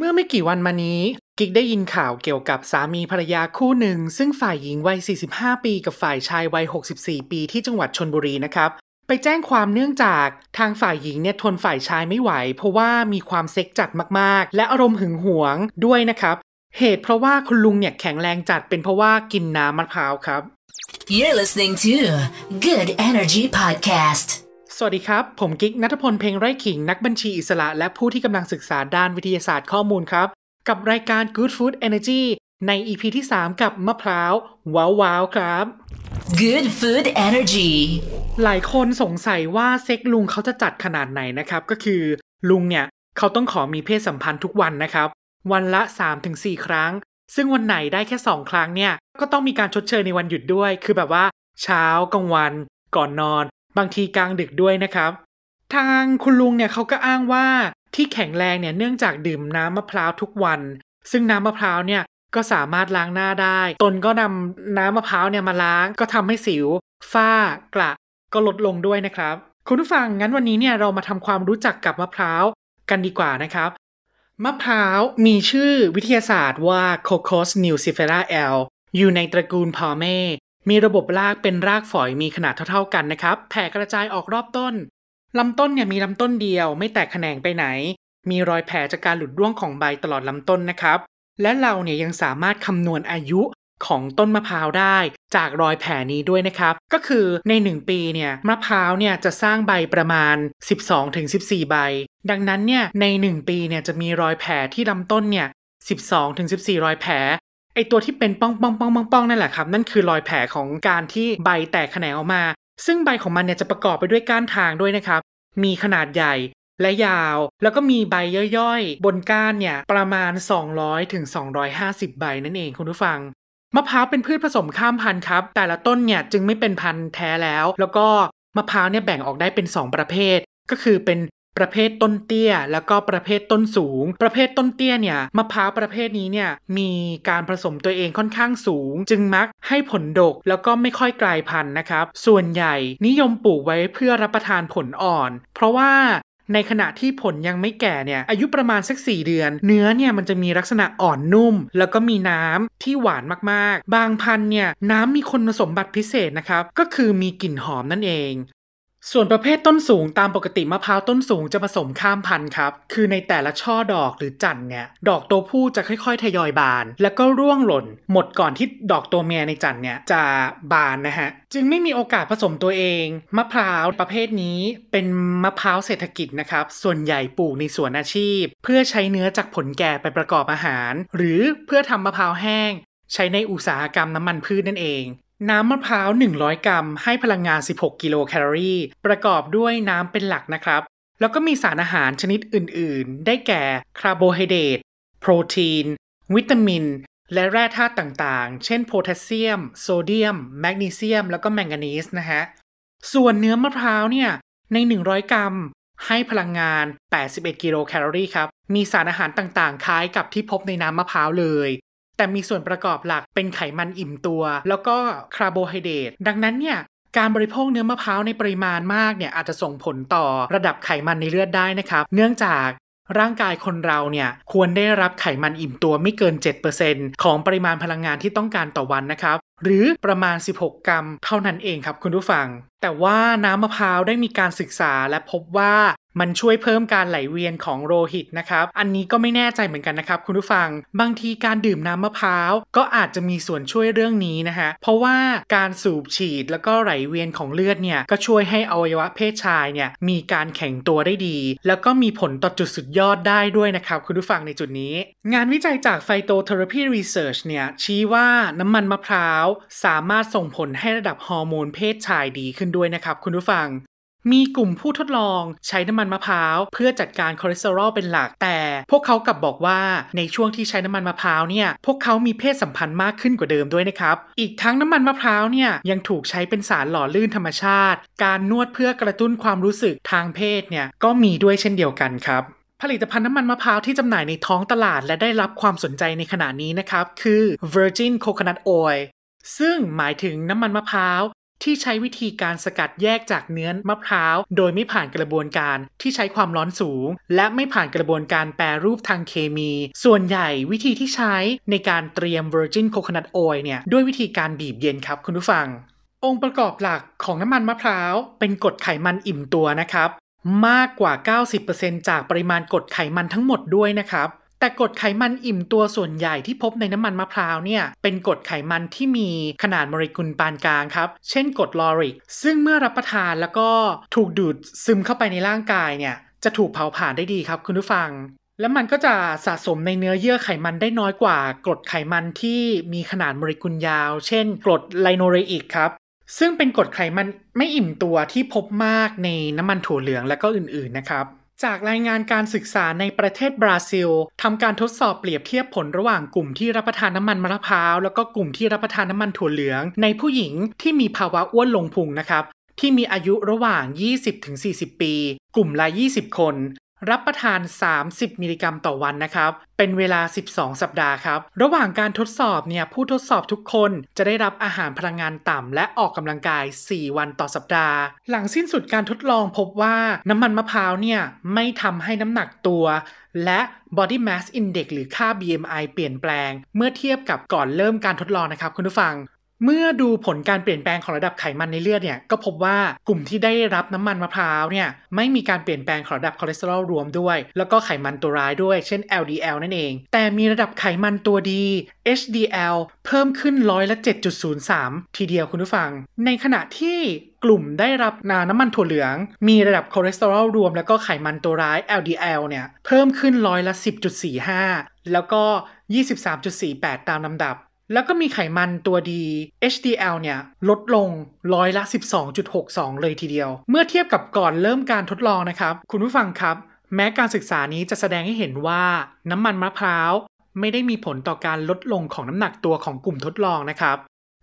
เมื่อไม่กี่วันมานี้ กิกได้ยินข่าวเกี่ยวกับสามีภรรยาคู่หนึ่ง ซึ่งฝ่ายหญิงวัย 45 ปีกับฝ่ายชายวัย 64 ปีที่จังหวัดชนบุรีนะครับไปแจ้งความเนื่องจากทางฝ่ายหญิงเนี่ยทนฝ่ายชายไม่ไหว เพราะว่ามีความเซ็กจัดมากๆ และอารมณ์หึงหวงด้วยนะครับ เหตุเพราะว่าคุณลุงเนี่ยแข็งแรงจัดเป็นเพราะว่ากินน้ำมะพร้าวครับ You're listening to Good Energy Podcast. สวัสดีครับ ผมกิ๊กนัทพลเพ็งไร่ขิงนักบัญชีอิสระ และผู้ที่กำลังศึกษาด้านวิทยาศาสตร์ข้อมูลครับ กับรายการ Good Food Energy ใน EP ที่ 3 กับมะพร้าว ว้าวว้าวครับ Good Food Energy. หลายคนสงสัยว่าเซ็กลุงเขาจะจัดขนาดไหนนะครับ ก็คือลุงเนี่ย เขาต้องขอมีเพศสัมพันธ์ทุกวันนะครับ วันละ 3-4 ครั้ง ซึ่งวันไหนได้แค่ 2 ครั้งเนี่ย ก็ต้องมีการชดเชยในวันหยุดด้วย คือแบบว่า เช้ากลางวัน ก่อนนอน บางทีกลางดึกด้วยนะครับ ทางคุณลุงเนี่ยเขาก็อ้างว่าที่แข็งแรงเนี่ยเนื่องจากดื่มน้ำมะพร้าวทุกวัน ซึ่งน้ำมะพร้าวเนี่ยก็สามารถล้างหน้าได้ ตนก็นำน้ำมะพร้าวเนี่ยมาล้าง ก็ทำให้สิว ฝ้ากระก็ลดลงด้วยนะครับ คุณผู้ฟังงั้นวันนี้เนี่ยเรามาทำความรู้จักกับมะพร้าวกันดีกว่านะครับ มะพร้าวมีชื่อวิทยาศาสตร์ว่า Cocos nucifera L อยู่ในตระกูลพอเม มีระบบรากเป็นรากฝอยมีขนาดเท่าๆกันนะครับ แผ่กระจายออกรอบต้นลำต้นเนี่ยมีลำต้นเดียว ไม่แตกแขนงไปไหน มีรอยแผลจากการหลุดร่วงของใบตลอดลำต้นนะครับ และเราเนี่ยยังสามารถคำนวณอายุของต้นมะพร้าวได้จากรอยแผลนี้ด้วยนะครับ ก็คือใน 1 ปีเนี่ยมะพร้าวเนี่ยจะสร้างใบประมาณ 12-14 ใบ ดังนั้นเนี่ยใน 1 ปีเนี่ยจะมีรอยแผลที่ลำต้นเนี่ย12-14 รอยแผล ไอตัวที่เป็นป้องป้องป้องป้องป้องนั่นแหละครับ นั่นคือรอยแผลของการที่ใบแตกแขนงออกมา ซึ่งใบของมันเนี่ยจะประกอบไปด้วยก้านทางด้วยนะครับ มีขนาดใหญ่และยาว แล้วก็มีใบย่อยๆ บนก้านเนี่ยประมาณ 200ถึง250 ใบนั่นเองคุณผู้ฟัง มะพร้าวเป็นพืชผสมข้ามพันธุ์ครับ แต่ละต้นเนี่ยจึงไม่เป็นพันธุ์แท้แล้ว แล้วก็มะพร้าวเนี่ยแบ่งออกได้เป็น 2 ประเภท ก็คือเป็น ประเภทต้นเตี้ย แล้วก็ประเภทต้นสูง ประเภทต้นเตี้ยเนี่ยมะพร้าวประเภทนี้เนี่ยมีการผสมตัวเองค่อนข้างสูง จึงมักให้ผลดกแล้วก็ไม่ค่อยกลายพันธุ์นะครับ ส่วนใหญ่นิยมปลูกไว้เพื่อรับประทานผลอ่อน เพราะว่าในขณะที่ผลยังไม่แก่เนี่ยอายุประมาณสัก 4 เดือน เนื้อเนี่ยมันจะมีลักษณะอ่อนนุ่ม แล้วก็มีน้ำที่หวานมากๆ บางพันธุ์เนี่ยน้ำมีคุณสมบัติพิเศษนะครับ ก็คือมีกลิ่นหอมนั่นเอง ส่วนประเภทต้นสูงตามปกติมะพร้าวต้นสูงจะผสมข้ามพันธุ์ครับ คือในแต่ละช่อดอกหรือจันทร์เนี่ย ดอกตัวผู้จะค่อยๆ ทยอยบาน แล้วก็ร่วงหล่น หมดก่อนที่ดอกตัวเมียในจันทร์เนี่ยจะบานนะฮะ จึงไม่มีโอกาสผสมตัวเอง มะพร้าวประเภทนี้เป็นมะพร้าวเศรษฐกิจนะครับ ส่วนใหญ่ปลูกในสวนอาชีพ เพื่อใช้เนื้อจากผลแก่ไปประกอบอาหาร หรือเพื่อทำมะพร้าวแห้ง ใช้ในอุตสาหกรรมน้ำมันพืชนั่นเอง น้ำมะพร้าว 100 กรัม ให้พลังงาน 16 กิโลแคลอรี่ ประกอบด้วยน้ำเป็นหลักนะครับ แล้วก็มีสารอาหารชนิดอื่น ๆ ได้แก่คาร์โบไฮเดรตโปรตีน วิตามิน และแร่ธาตุต่างๆ เช่นโพแทสเซียม โซเดียม แมกนีเซียม แล้วก็แมงกานีสนะฮะ ส่วนเนื้อมะพร้าวเนี่ยใน 100 กรัม ให้พลังงาน 81 กิโลแคลอรี่ครับ มีสารอาหารต่างๆ คล้ายกับที่พบในน้ำมะพร้าวเลย แต่มีส่วนประกอบหลักเป็นไขมันอิ่มตัว แล้วก็คาร์โบไฮเดรตดังนั้นเนี่ยการบริโภคเนื้อมะพร้าวในปริมาณมากเนี่ยอาจจะส่งผลต่อระดับไขมันในเลือดได้นะครับ เนื่องจากร่างกายคนเราเนี่ยควรได้รับไขมันอิ่มตัวไม่เกิน 7%ของปริมาณพลังงานที่ต้องการต่อวันนะครับ หรือประมาณ 16 กรัมเท่านั้นเองครับคุณผู้ฟัง แต่ว่าน้ำมะพร้าวได้มีการศึกษาและพบว่า มันช่วยเพิ่มการไหลเวียนของโลหิตนะครับ อันนี้ก็ไม่แน่ใจเหมือนกันนะครับ คุณผู้ฟัง บางทีการดื่มน้ำมะพร้าว ก็อาจจะมีส่วนช่วยเรื่องนี้นะฮะ เพราะว่าการสูบฉีดแล้วก็ไหลเวียนของเลือดเนี่ยก็ช่วยให้อวัยวะเพศชายเนี่ยมีการแข็งตัวได้ดี แล้วก็มีผลต่อจุดสุดยอดได้ด้วยนะครับ คุณผู้ฟังในจุดนี้ งานวิจัยจาก Phytotherapy Research เนี่ยชี้ว่าน้ำมันมะพร้าวสามารถส่งผลให้ระดับฮอร์โมนเพศชายดีขึ้นด้วยนะครับคุณผู้ฟัง มีกลุ่มผู้ทดลองใช้น้ำมันมะพร้าว เพื่อจัดการคอเลสเตอรอลเป็นหลัก แต่พวกเขากลับบอกว่าในช่วงที่ใช้น้ำมันมะพร้าวเนี่ยพวกเขามีเพศสัมพันธ์มากขึ้นกว่าเดิมด้วยนะครับ อีกทั้งน้ำมันมะพร้าวเนี่ยยังถูกใช้เป็นสารหล่อลื่นธรรมชาติ การนวดเพื่อกระตุ้นความรู้สึกทางเพศเนี่ยก็มีด้วยเช่นเดียวกันครับผลิตภัณฑ์น้ำมันมะพร้าวที่จำหน่ายในท้องตลาดและได้รับความสนใจในขณะนี้นะครับ คือ Virgin Coconut Oil ซึ่งหมายถึงน้ำมันมะพร้าว ที่ใช้วิธีการสกัดแยกจากเนื้อมะพร้าว โดยไม่ผ่านกระบวนการที่ใช้ความร้อนสูง และไม่ผ่านกระบวนการแปรรูปทางเคมี ส่วนใหญ่วิธีที่ใช้ในการเตรียม virgin coconut oil เนี่ยด้วยวิธีการบีบเย็นครับคุณผู้ฟัง องค์ประกอบหลักของน้ำมันมะพร้าว เป็นกรดไขมันอิ่มตัวนะครับ มากกว่า 90%จากปริมาณกรดไขมันทั้งหมดด้วยนะครับ แต่กรดไขมันอิ่มตัวส่วนใหญ่ที่พบในน้ำมันมะพร้าวเนี่ยเป็นกรดไขมันที่มีขนาดโมเลกุลปานกลางครับ เช่นกรดลอริก ซึ่งเมื่อรับประทานแล้วก็ถูกดูดซึมเข้าไปในร่างกายเนี่ยจะถูกเผาผลาญได้ดีครับคุณผู้ฟัง และมันก็จะสะสมในเนื้อเยื่อไขมันได้น้อยกว่ากรดไขมันที่มีขนาดโมเลกุลยาว เช่น กรดไลโนเรอิกครับซึ่งเป็นกรดไขมันไม่อิ่มตัวที่พบมากในน้ำมันถั่วเหลืองและก็อื่นๆนะครับ จากรายงานการศึกษาในประเทศบราซิลทำการทดสอบเปรียบเทียบผลระหว่างกลุ่มที่รับประทานน้ำมันมะพร้าว แล้วก็กลุ่มที่รับประทานน้ำมันถั่วเหลือง ในผู้หญิงที่มีภาวะอ้วนลงพุงนะครับที่มีอายุระหว่าง 20-40 ปี กลุ่มละ 20 คน รับประทาน 30 มิลลิกรัมต่อวันนะครับ เป็นเวลา 12 สัปดาห์ครับ ระหว่างการทดสอบเนี่ย ผู้ทดสอบทุกคนจะได้รับอาหารพลังงานต่ำและออกกำลังกาย 4 วันต่อสัปดาห์ หลังสิ้นสุดการทดลองพบว่าน้ำมันมะพร้าวเนี่ย ไม่ทำให้น้ำหนักตัว และ body mass index หรือค่า BMI เปลี่ยนแปลง เมื่อเทียบกับก่อนเริ่มการทดลองนะครับคุณผู้ฟัง เมื่อดูผลการเปลี่ยนแปลงของระดับไขมันในเลือดเนี่ยก็พบว่ากลุ่มที่ได้รับน้ำมันมะพร้าวเนี่ยไม่มีการเปลี่ยนแปลงของระดับคอเลสเตอรอลรวมด้วย แล้วก็ไขมันตัวร้ายด้วย เช่น LDL นั่นเอง แต่มีระดับไขมันตัวดี HDL เพิ่มขึ้นร้อยละ 7.03 ทีเดียวคุณผู้ฟัง ในขณะที่กลุ่มได้รับนาน้ำมันถั่วเหลือง มีระดับคอเลสเตอรอลรวม แล้วก็ไขมันตัวร้าย LDL เนี่ยเพิ่มขึ้นร้อยละ 10.45 แล้วก็ 23.48 ตามลำดับ แล้วก็มีไขมันตัวดี HDL เนี่ยลดลงร้อยละ 12.62 เลยทีเดียว เมื่อเทียบกับก่อนเริ่มการทดลองนะครับ คุณผู้ฟังครับ แม้การศึกษานี้จะแสดงให้เห็นว่าน้ำมันมะพร้าวไม่ได้มีผลต่อการลดลงของน้ำหนักตัวของกลุ่มทดลองนะครับ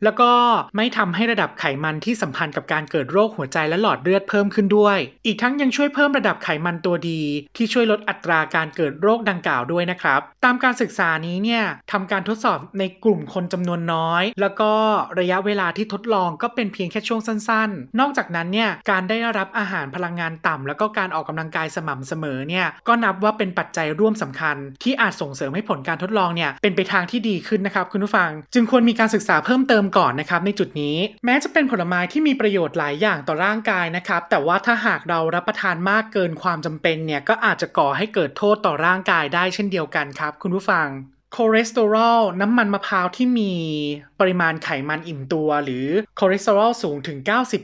แล้วก็ไม่ทำให้ระดับไขมันที่สัมพันธ์กับการเกิดโรคหัวใจและหลอดเลือดเพิ่มขึ้นด้วย อีกทั้งยังช่วยเพิ่มระดับไขมันตัวดี ที่ช่วยลดอัตราการเกิดโรคดังกล่าวด้วยนะครับ ตามการศึกษานี้เนี่ยทำการทดสอบในกลุ่มคนจำนวนน้อย แล้วก็ระยะเวลาที่ทดลองก็เป็นเพียงแค่ช่วงสั้น ๆ นอกจากนั้นเนี่ยการได้รับอาหารพลังงานต่ำแล้วก็การออกกำลังกายสม่ำเสมอเนี่ยก็นับว่าเป็นปัจจัยร่วมสำคัญ ที่อาจส่งเสริมให้ผลการทดลองเนี่ยเป็นไปทางที่ดีขึ้นนะครับคุณผู้ฟัง จึงควรมีการศึกษาเพิ่มเติมก่อนนะครับในจุดนี้ แม้จะเป็นผลไม้ที่มีประโยชน์หลายอย่างต่อร่างกายนะครับ แต่ว่าถ้าหากเรารับประทานมากเกินความจำเป็นเนี่ยก็อาจจะก่อให้เกิดโทษต่อร่างกายได้เช่นเดียวกันครับ คุณผู้ฟัง คอเลสเตอรอลน้ำมันมะพร้าวที่มีปริมาณไขมันอิ่มตัว หรือคอเลสเตอรอลสูงถึง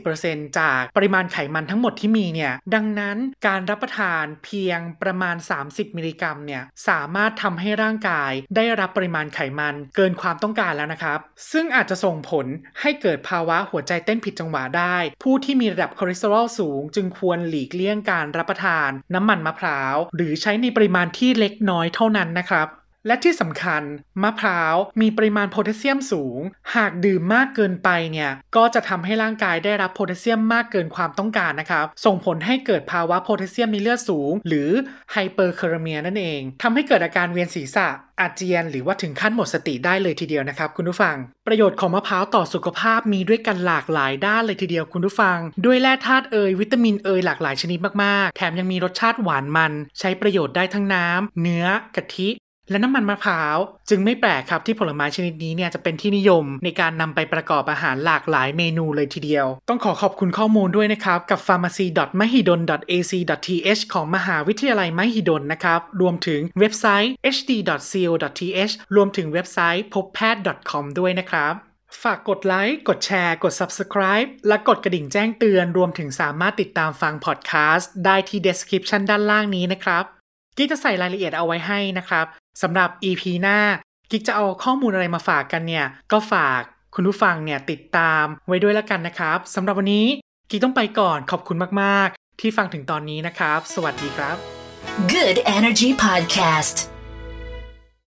90%จากปริมาณไขมันทั้งหมดที่มีเนี่ยดังนั้นการรับประทานเพียงประมาณ 30 มิลลิกรัมเนี่ยสามารถทำให้ร่างกายได้รับปริมาณไขมันเกินความต้องการแล้วนะครับ ซึ่งอาจจะส่งผลให้เกิดภาวะหัวใจเต้นผิดจังหวะได้ ผู้ที่มีระดับคอเลสเตอรอลสูง จึงควรหลีกเลี่ยงการรับประทานน้ำมันมะพร้าว หรือใช้ในปริมาณที่เล็กน้อยเท่านั้นนะครับ และที่สำคัญ มะพร้าวมีปริมาณโพแทสเซียมสูง หากดื่มมากเกินไปเนี่ยก็จะทำให้ร่างกายได้รับโพแทสเซียมมากเกินความต้องการนะครับ ส่งผลให้เกิดภาวะโพแทสเซียมในเลือดสูง หรือ hyperkalemia นั่นเองทำให้เกิดอาการเวียนศีรษะอาเจียนหรือว่าถึงขั้นหมดสติได้เลยทีเดียวนะครับคุณผู้ฟัง ประโยชน์ของมะพร้าวต่อสุขภาพมีด้วยกันหลากหลายด้านเลยทีเดียวคุณผู้ฟัง ด้วยแร่ธาตุเอยวิตามินเอยหลากหลายชนิดมากๆ แถมยังมีรสชาติหวานมัน ใช้ประโยชน์ได้ทั้งน้ำเนื้อกะทิ และน้ำมันมะพร้าว จึงไม่แปลกครับที่ผลไม้ชนิดนี้เนี่ยจะเป็นที่นิยมในการนำไปประกอบอาหารหลากหลายเมนูเลยทีเดียว ต้องขอขอบคุณข้อมูลด้วยนะครับ กับ pharmacy.mahidol.ac.th ของมหาวิทยาลัยมหิดลนะครับ รวมถึงเว็บไซต์ hd.co.th รวมถึงเว็บไซต์พบแพทย์ .com ด้วยนะครับฝากกดไลค์ กดแชร์ กด Subscribe และกดกระดิ่งแจ้งเตือน รวมถึงสามารถติดตามฟังพอดแคสต์ได้ที่ description ด้านล่างนี้นะครับกิ๊กจะใส่รายละเอียดเอาไว้ให้นะครับ สำหรับ EP หน้ากิ๊กจะเอาข้อมูลอะไรมาฝากกันเนี่ย ก็ฝากคุณผู้ฟังเนี่ยติดตามไว้ด้วยแล้วกันนะครับสำหรับวันนี้กิ๊กต้องไปก่อนขอบคุณมาก ๆ ที่ฟังถึงตอนนี้นะครับ สวัสดีครับ Good Energy Podcast.